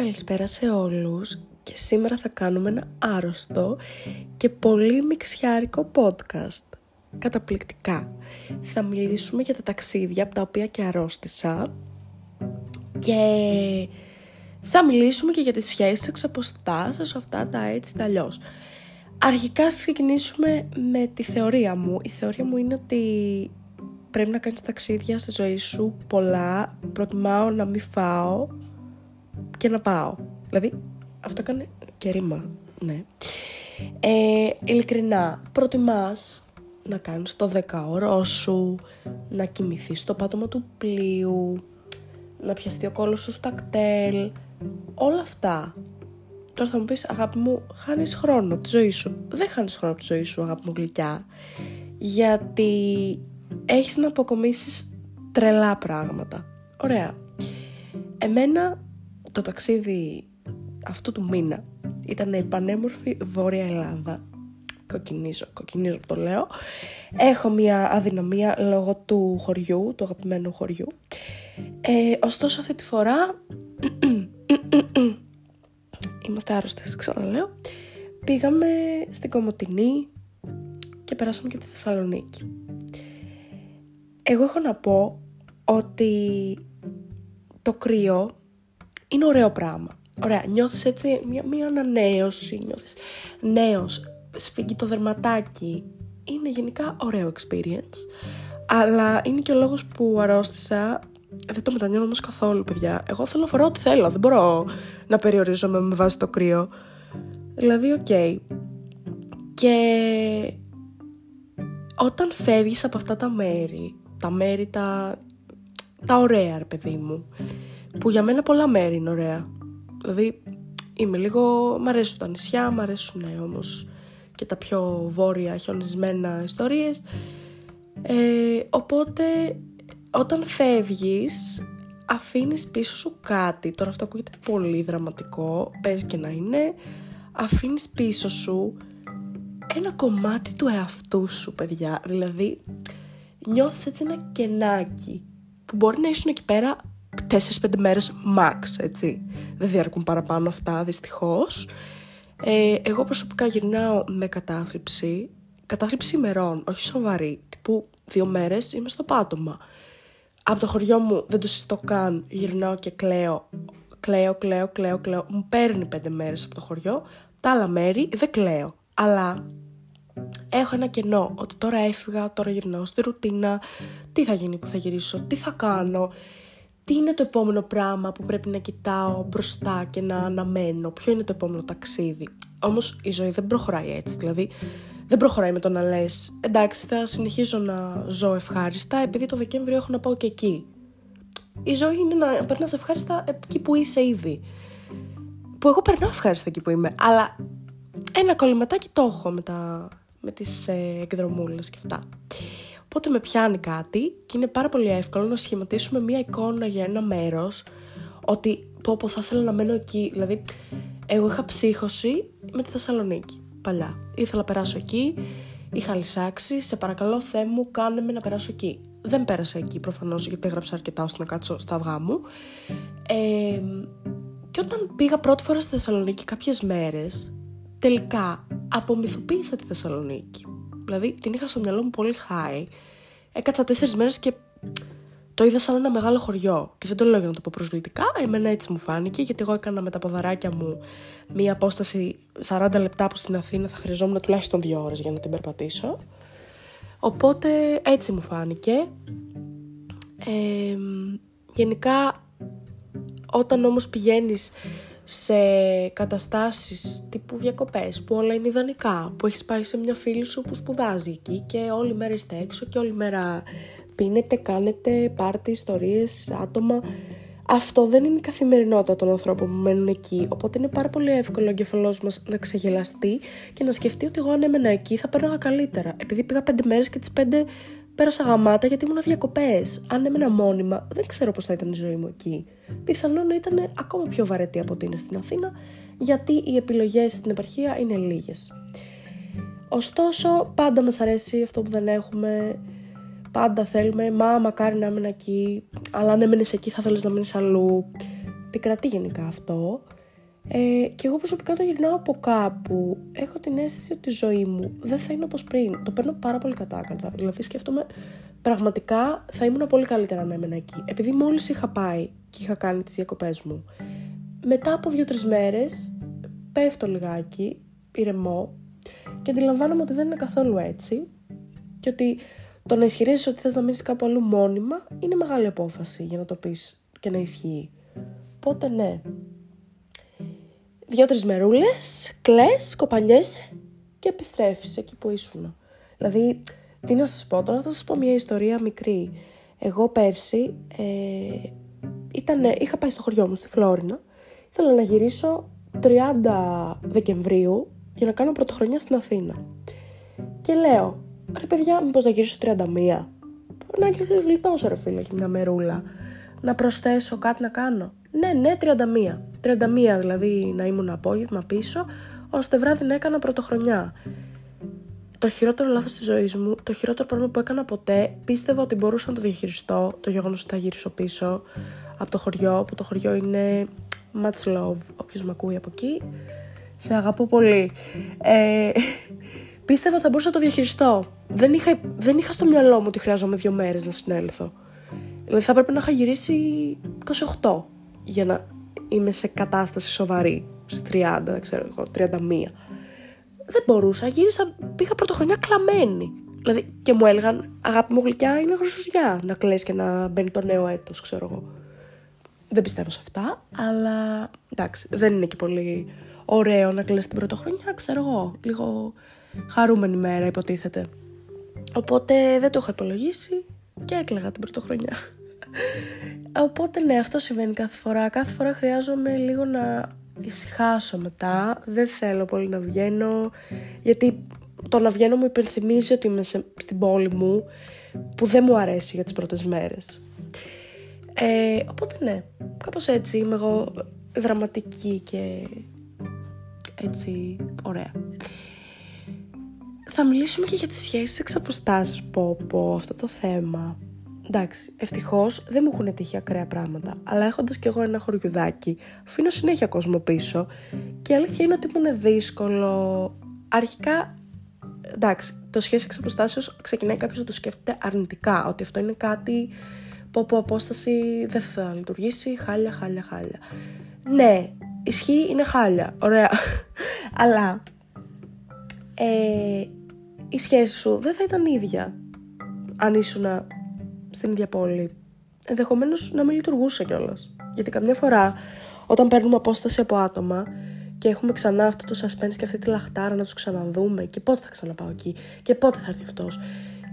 καλησπέρα σε όλους και σήμερα θα κάνουμε ένα άρρωστο και πολύ μιξιάρικο podcast. Καταπληκτικά. Θα μιλήσουμε για τα ταξίδια από τα οποία και αρρώστησα και θα μιλήσουμε και για τις σχέσεις εξ αποστάσεως, αυτά τα έτσι τα αλλιώς. Αρχικά ξεκινήσουμε με τη θεωρία μου. Η θεωρία μου είναι ότι πρέπει να κάνεις ταξίδια στη ζωή σου πολλά. Προτιμάω να μην φάω και να πάω. Δηλαδή, αυτό έκανε και ρήμα, ναι. Ε, ειλικρινά, προτιμάς να κάνεις το δεκαωρό σου, να κοιμηθείς στο πάτωμα του πλοίου, να πιαστεί ο κόλλος σου στα κτέλ, όλα αυτά. Τώρα θα μου πεις, αγάπη μου, χάνεις χρόνο από τη ζωή σου. Δεν χάνεις χρόνο από τη ζωή σου, αγάπη μου γλυκιά, γιατί έχεις να αποκομίσεις τρελά πράγματα. Ωραία. Εμένα το ταξίδι αυτού του μήνα ήταν η πανέμορφη Βόρεια Ελλάδα. Κοκκινίζω, κοκκινίζω που το λέω. Έχω μια αδυναμία λόγω του χωριού, του αγαπημένου χωριού. Ε, ωστόσο αυτή τη φορά, είμαστε άρρωστες, ξαναλέω, πήγαμε στην Κομωτινή και περάσαμε και από τη Θεσσαλονίκη. Εγώ έχω να πω ότι το κρύο είναι ωραίο πράγμα. Ωραία, νιώθεις έτσι μια, μια ανανέωση, νιώθεις νέος, σφίγγει το δερματάκι. Είναι γενικά ωραίο experience. Αλλά είναι και ο λόγος που αρρώστησα. Δεν το μετανιώνω όμως καθόλου, παιδιά. Εγώ θέλω να φοράω ό,τι θέλω. Δεν μπορώ να περιορίζομαι με βάση το κρύο. Δηλαδή, οκ. Και όταν φεύγεις από αυτά τα μέρη, τα μέρη τα, τα ωραία, ρε παιδί μου, που για μένα πολλά μέρη είναι ωραία. Δηλαδή είμαι λίγο, μ' αρέσουν τα νησιά, μ' αρέσουν ναι, όμως και τα πιο βόρεια χιονισμένα ιστορίες. Ε, οπότε όταν φεύγεις αφήνεις πίσω σου κάτι, τώρα αυτό ακούγεται πολύ δραματικό, παίζει και να είναι, αφήνεις πίσω σου ένα κομμάτι του εαυτού σου παιδιά, δηλαδή νιώθεις έτσι ένα κενάκι που μπορεί να ήσουν εκεί πέρα 4-5 μέρες max, έτσι. Δεν διαρκούν παραπάνω αυτά, δυστυχώς. Ε, εγώ προσωπικά γυρνάω με κατάθλιψη, κατάθλιψη ημερών, όχι σοβαρή, τύπου δύο μέρες είμαι στο πάτωμα. Από το χωριό μου δεν το συστώ καν, γυρνάω και κλαίω, κλαίω, κλαίω, κλαίω, κλαίω. Μου παίρνει πέντε μέρες από το χωριό, τα άλλα μέρη δεν κλαίω. Αλλά έχω ένα κενό ότι τώρα έφυγα, τώρα γυρνάω στη ρουτίνα, τι θα γίνει που θα γυρίσω, τι θα κάνω τι είναι το επόμενο πράγμα που πρέπει να κοιτάω μπροστά και να αναμένω, ποιο είναι το επόμενο ταξίδι; Όμως η ζωή δεν προχωράει έτσι, δηλαδή δεν προχωράει με το να λες εντάξει θα συνεχίζω να ζω ευχάριστα επειδή το Δεκέμβριο έχω να πάω και εκεί. Η ζωή είναι να περνάς ευχάριστα εκεί που είσαι ήδη. Που εγώ περνάω ευχάριστα εκεί που είμαι, αλλά ένα κολληματάκι το έχω με, τα, με τις ε, εκδρομούλες και αυτά. Οπότε με πιάνει κάτι και είναι πάρα πολύ εύκολο να σχηματίσουμε μία εικόνα για ένα μέρος ότι πω πω θα ήθελα να μένω εκεί. Δηλαδή, εγώ είχα ψύχωση με τη Θεσσαλονίκη παλιά. Ήθελα να περάσω εκεί, είχα λυσάξει, σε παρακαλώ Θεέ μου κάνε με να περάσω εκεί. Δεν πέρασα εκεί προφανώς γιατί έγραψα αρκετά ώστε να κάτσω στα αυγά μου. Ε, και όταν πήγα πρώτη φορά στη Θεσσαλονίκη κάποιες μέρες, τελικά απομυθοποίησα τη Θεσσαλονίκη. Δηλαδή την είχα στο μυαλό μου πολύ high. Έκατσα τέσσερις μέρες και το είδα σαν ένα μεγάλο χωριό. Και δεν το λέω για να το πω προσβλητικά, εμένα έτσι μου φάνηκε, γιατί εγώ έκανα με τα ποδαράκια μου μία απόσταση 40 λεπτά που στην Αθήνα θα χρειαζόμουν τουλάχιστον δύο ώρες για να την περπατήσω. Οπότε έτσι μου φάνηκε. Ε, γενικά όταν όμως πηγαίνεις σε καταστάσεις τύπου διακοπές που όλα είναι ιδανικά, που έχεις πάει σε μια φίλη σου που σπουδάζει εκεί και όλη μέρα είστε έξω και όλη μέρα πίνετε, κάνετε πάρτι, ιστορίες, άτομα. Αυτό δεν είναι η καθημερινότητα των ανθρώπων που μένουν εκεί, οπότε είναι πάρα πολύ εύκολο ο εγκεφαλός μας να ξεγελαστεί και να σκεφτεί ότι εγώ αν έμενα εκεί θα πέρναγα καλύτερα. Επειδή πήγα πέντε μέρες και τις πέντε πέρασα γαμάτα γιατί ήμουν διακοπές. Αν έμενα μόνιμα, δεν ξέρω πώς θα ήταν η ζωή μου εκεί. Πιθανόν να ήταν ακόμα πιο βαρετή από ότι είναι στην Αθήνα, γιατί οι επιλογές στην επαρχία είναι λίγες. Ωστόσο, πάντα μας αρέσει αυτό που δεν έχουμε. Πάντα θέλουμε, μα μακάρι να έμενα εκεί, αλλά αν έμενες εκεί θα θέλεις να μείνεις αλλού. Πικρατεί γενικά αυτό. Ε, και εγώ προσωπικά το γυρνάω από κάπου. Έχω την αίσθηση ότι η ζωή μου δεν θα είναι όπως πριν. Το παίρνω πάρα πολύ κατάκαρτα. Δηλαδή σκέφτομαι πραγματικά θα ήμουν πολύ καλύτερα να έμενα εκεί. Επειδή μόλις είχα πάει και είχα κάνει τις διακοπές μου. Μετά από δύο-τρεις μέρες πέφτω λιγάκι, ηρεμώ και αντιλαμβάνομαι ότι δεν είναι καθόλου έτσι και ότι το να ισχυρίζεις ότι θες να μείνεις κάπου αλλού μόνιμα είναι μεγάλη απόφαση για να το πεις και να ισχύει. Οπότε ναι. Δύο-τρει μερούλες, κλε, κοπανιέσαι και επιστρέφεις εκεί που ήσουν. Δηλαδή, τι να σας πω τώρα, θα σας πω μια ιστορία μικρή. Εγώ πέρσι ε, ήτανε, είχα πάει στο χωριό μου στη Φλόρινα. Ήθελα να γυρίσω 30 Δεκεμβρίου για να κάνω πρωτοχρονιά στην Αθήνα. Και λέω, ρε παιδιά, μήπως να γυρίσω 31. Να γλιτώσω ρε φίλε, έχει μια μερούλα. Να προσθέσω κάτι να κάνω. Ναι, ναι, 31. 31 δηλαδή να ήμουν απόγευμα πίσω, ώστε βράδυ να έκανα πρωτοχρονιά. Το χειρότερο λάθος της ζωής μου, το χειρότερο πράγμα που έκανα ποτέ, πίστευα ότι μπορούσα να το διαχειριστώ, το γεγονός ότι θα γυρίσω πίσω από το χωριό, που το χωριό είναι much love, όποιος με ακούει από εκεί, σε αγαπώ πολύ. Ε, πίστευα ότι θα μπορούσα να το διαχειριστώ. Δεν είχα, δεν είχα στο μυαλό μου ότι χρειάζομαι δύο μέρες να συνέλθω. Δηλαδή θα έπρεπε να είχα γυρίσει 28 για να είμαι σε κατάσταση σοβαρή. Στις 30, δεν ξέρω εγώ, 31. Δεν μπορούσα, γύρισα, πήγα πρωτοχρονιά κλαμμένη. Δηλαδή και μου έλεγαν αγάπη μου γλυκιά είναι χρυσουζιά να κλαις και να μπαίνει το νέο έτος, ξέρω εγώ. Δεν πιστεύω σε αυτά, αλλά εντάξει, δεν είναι και πολύ ωραίο να κλαις την πρωτοχρονιά, ξέρω εγώ. Λίγο χαρούμενη μέρα υποτίθεται. Οπότε δεν το έχω υπολογίσει και έκλαιγα την πρωτοχρονιά. Οπότε ναι, αυτό συμβαίνει κάθε φορά. Κάθε φορά χρειάζομαι λίγο να ησυχάσω μετά. Δεν θέλω πολύ να βγαίνω, γιατί το να βγαίνω μου υπενθυμίζει ότι είμαι στην πόλη μου, που δεν μου αρέσει για τις πρώτες μέρες. Ε, οπότε ναι, κάπως έτσι είμαι εγώ δραματική και έτσι ωραία. Θα μιλήσουμε και για τις σχέσεις εξ αποστάσεως, πω πω, αυτό το θέμα. Εντάξει, ευτυχώς δεν μου έχουν τύχει ακραία πράγματα, αλλά έχοντας κι εγώ ένα χωριουδάκι, αφήνω συνέχεια κόσμο πίσω και η αλήθεια είναι ότι μου είναι δύσκολο. Αρχικά, εντάξει, το σχέση εξ αποστάσεως ξεκινάει κάποιος να το σκέφτεται αρνητικά, ότι αυτό είναι κάτι που από απόσταση δεν θα λειτουργήσει, χάλια, χάλια, χάλια. Ναι, ισχύει, είναι χάλια, ωραία, αλλά ε, η σχέση σου δεν θα ήταν ίδια αν ήσουν στην ίδια πόλη. Ενδεχομένως να μην λειτουργούσε κιόλας. Γιατί καμιά φορά όταν παίρνουμε απόσταση από άτομα και έχουμε ξανά αυτό το suspense και αυτή τη λαχτάρα να τους ξαναδούμε και πότε θα ξαναπάω εκεί και πότε θα έρθει αυτός.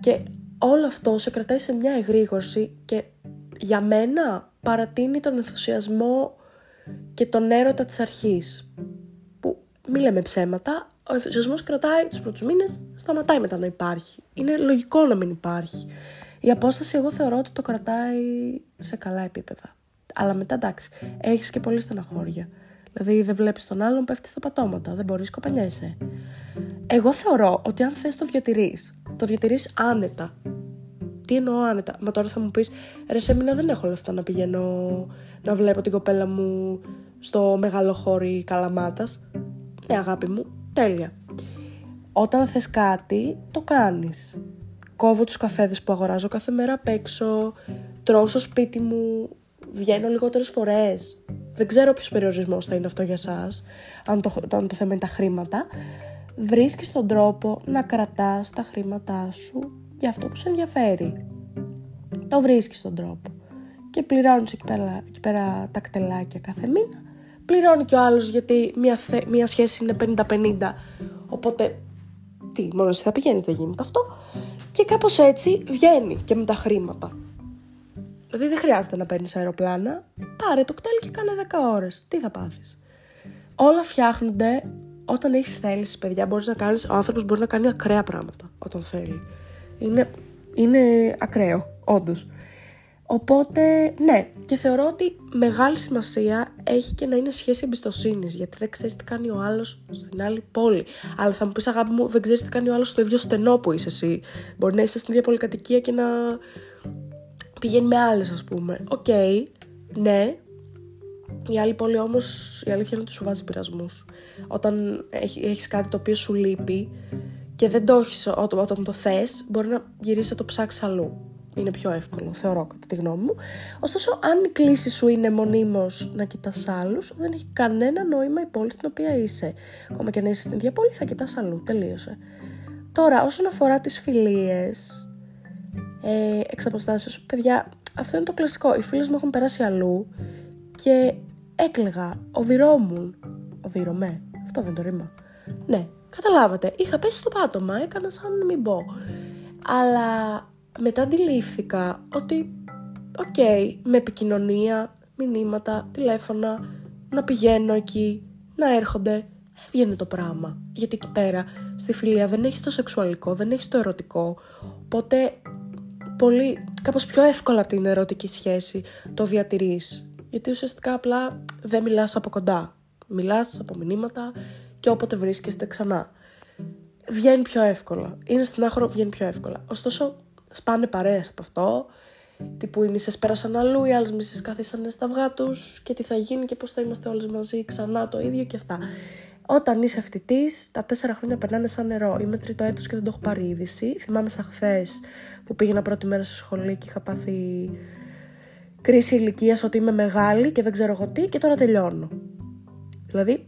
Και όλο αυτό σε κρατάει σε μια εγρήγορση και για μένα παρατείνει τον ενθουσιασμό και τον έρωτα της αρχής. Που μη λέμε ψέματα, ο ενθουσιασμός κρατάει τους πρώτους μήνες, σταματάει μετά να υπάρχει. Είναι λογικό να μην υπάρχει. Η απόσταση εγώ θεωρώ ότι το κρατάει σε καλά επίπεδα. Αλλά μετά εντάξει, έχεις και πολύ στεναχώρια. Δηλαδή δεν βλέπεις τον άλλον, πέφτεις στα πατώματα, δεν μπορείς, κοπανιέσαι. Εγώ θεωρώ ότι αν θες το διατηρείς, το διατηρείς άνετα. Τι εννοώ άνετα; Μα τώρα θα μου πεις, ρε σε μήνα δεν έχω λεφτά να πηγαίνω να βλέπω την κοπέλα μου στο μεγάλο χώρι Καλαμάτας. Ναι, αγάπη μου, τέλεια. Όταν θες κάτι, το κάνεις κόβω τους καφέδες που αγοράζω κάθε μέρα απ' έξω, τρώω στο σπίτι μου, βγαίνω λιγότερες φορές. Δεν ξέρω ποιος περιορισμός θα είναι αυτό για σας, αν το, αν το θέμα είναι τα χρήματα. Βρίσκεις τον τρόπο να κρατάς τα χρήματά σου για αυτό που σε ενδιαφέρει. Το βρίσκεις τον τρόπο. Και πληρώνεις εκεί πέρα, εκεί πέρα τα κτελάκια κάθε μήνα. Πληρώνει και ο άλλος γιατί μια, μια σχέση είναι 50-50. Οπότε, τι, μόνο εσύ θα πηγαίνεις, δεν γίνεται αυτό. Και κάπως έτσι βγαίνει και με τα χρήματα. Δηλαδή δεν χρειάζεται να παίρνεις αεροπλάνα. Πάρε το κτέλ και κάνε 10 ώρες. Τι θα πάθεις. Όλα φτιάχνονται όταν έχεις θέληση, παιδιά. Μπορείς να κάνεις. Ο άνθρωπος μπορεί να κάνει ακραία πράγματα όταν θέλει. Είναι, είναι ακραίο, όντως. Οπότε, ναι, και θεωρώ ότι μεγάλη σημασία έχει και να είναι σχέση εμπιστοσύνης, γιατί δεν ξέρεις τι κάνει ο άλλος στην άλλη πόλη. Αλλά θα μου πεις, αγάπη μου, δεν ξέρεις τι κάνει ο άλλος στο ίδιο στενό που είσαι εσύ. Μπορεί να είσαι στην ίδια πολυκατοικία και να πηγαίνει με άλλες, ας πούμε. Οκ, okay, ναι, Η άλλη πόλη όμως, η αλήθεια είναι ότι σου βάζει πειρασμούς. Όταν έχει κάτι το οποίο σου λείπει και δεν το έχεις όταν το θες, μπορεί να γυρίσεις να το ψάξεις αλλού. Είναι πιο εύκολο, θεωρώ κατά τη γνώμη μου. Ωστόσο, αν η κλίση σου είναι μονίμως να κοιτάς άλλους, δεν έχει κανένα νόημα η πόλη στην οποία είσαι. Ακόμα και να είσαι στην ίδια πόλη, θα κοιτάς αλλού. Τελείωσε. Τώρα, όσον αφορά τις φιλίες, ε, εξ παιδιά, αυτό είναι το κλασικό. Οι φίλες μου έχουν περάσει αλλού και έκλεγα, οδυρόμουν. Οδύρομαι, αυτό δεν το ρήμα. Ναι, καταλάβατε. Είχα πέσει στο πάτωμα, έκανα σαν να μην πω. Αλλά μετά αντιλήφθηκα ότι, οκ, okay, με επικοινωνία, μηνύματα, τηλέφωνα, να πηγαίνω εκεί, να έρχονται, έβγαινε το πράγμα. Γιατί εκεί πέρα, στη φιλία δεν έχεις το σεξουαλικό, δεν έχεις το ερωτικό, οπότε πολύ, κάπως πιο εύκολα από την ερωτική σχέση το διατηρείς. Γιατί ουσιαστικά απλά δεν μιλάς από κοντά. Μιλάς από μηνύματα και όποτε βρίσκεστε ξανά. Βγαίνει πιο εύκολα. Είναι στην άχρο, βγαίνει πιο εύκολα. Ωστόσο, σπάνε παρέες από αυτό. Τύπου οι μισές πέρασαν αλλού, οι άλλες μισές καθίσανε στα αυγά τους και τι θα γίνει και πώς θα είμαστε όλες μαζί ξανά το ίδιο και αυτά. Όταν είσαι φοιτητής, τα τέσσερα χρόνια περνάνε σαν νερό. Είμαι τρίτο έτος και δεν το έχω πάρει είδηση. Θυμάμαι σαν χθες που πήγαινα πρώτη μέρα στο σχολείο και είχα πάθει κρίση ηλικίας ότι είμαι μεγάλη και δεν ξέρω εγώ τι και τώρα τελειώνω. Δηλαδή,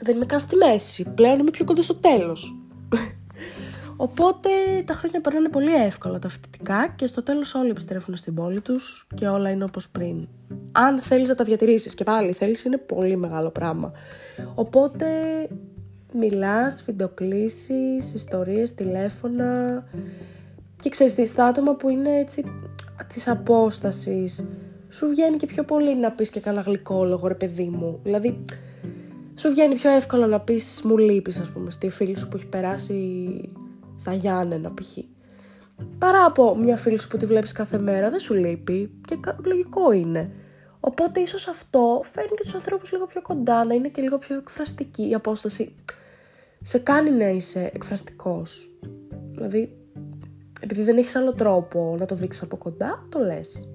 δεν είμαι καν στη μέση. Πλέον είμαι πιο κοντά στο τέλος. Οπότε τα χρόνια περνάνε πολύ εύκολα τα φοιτητικά και στο τέλος όλοι επιστρέφουν στην πόλη τους και όλα είναι όπως πριν. Αν θέλεις να τα διατηρήσεις και πάλι θέλεις είναι πολύ μεγάλο πράγμα. Οπότε μιλάς, βιντεοκλήσεις, ιστορίες, τηλέφωνα και ξέρεις τι, στα άτομα που είναι έτσι της απόστασης σου βγαίνει και πιο πολύ να πεις και κανένα γλυκόλογο ρε παιδί μου. Δηλαδή σου βγαίνει πιο εύκολο να πεις μου λείπεις ας πούμε στη φίλη σου που έχει περάσει στα Γιάννενα π.χ. Παρά από μια φίλη σου που τη βλέπεις κάθε μέρα δεν σου λείπει και λογικό είναι. Οπότε ίσως αυτό φέρνει και τους ανθρώπους λίγο πιο κοντά, να είναι και λίγο πιο εκφραστική η απόσταση. Σε κάνει να είσαι εκφραστικός. Δηλαδή, επειδή δεν έχεις άλλο τρόπο να το δείξεις από κοντά, το λες.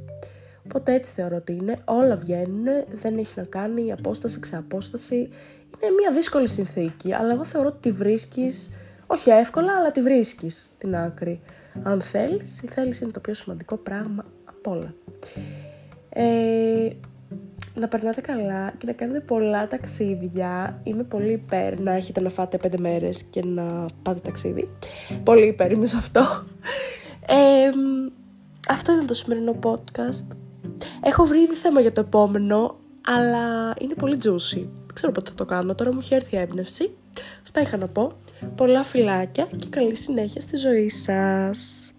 Οπότε έτσι θεωρώ ότι είναι, όλα βγαίνουν, δεν έχει να κάνει η απόσταση, ξεαπόσταση. Είναι μια δύσκολη συνθήκη, αλλά εγώ θεωρώ ότι τη βρίσκεις, όχι εύκολα, αλλά τη βρίσκεις την άκρη. Αν θέλεις, η θέληση είναι το πιο σημαντικό πράγμα από όλα. Ε, να περνάτε καλά και να κάνετε πολλά ταξίδια. Είμαι πολύ υπέρ να έχετε να φάτε πέντε μέρες και να πάτε ταξίδι. Πολύ υπέρ είμαι σε αυτό. Ε, αυτό ήταν το σημερινό podcast. Έχω βρει ήδη θέμα για το επόμενο, αλλά είναι πολύ juicy. Δεν ξέρω πότε θα το κάνω, τώρα μου έχει έρθει η έμπνευση. Αυτά είχα να πω. Πολλά φιλάκια και καλή συνέχεια στη ζωή σας.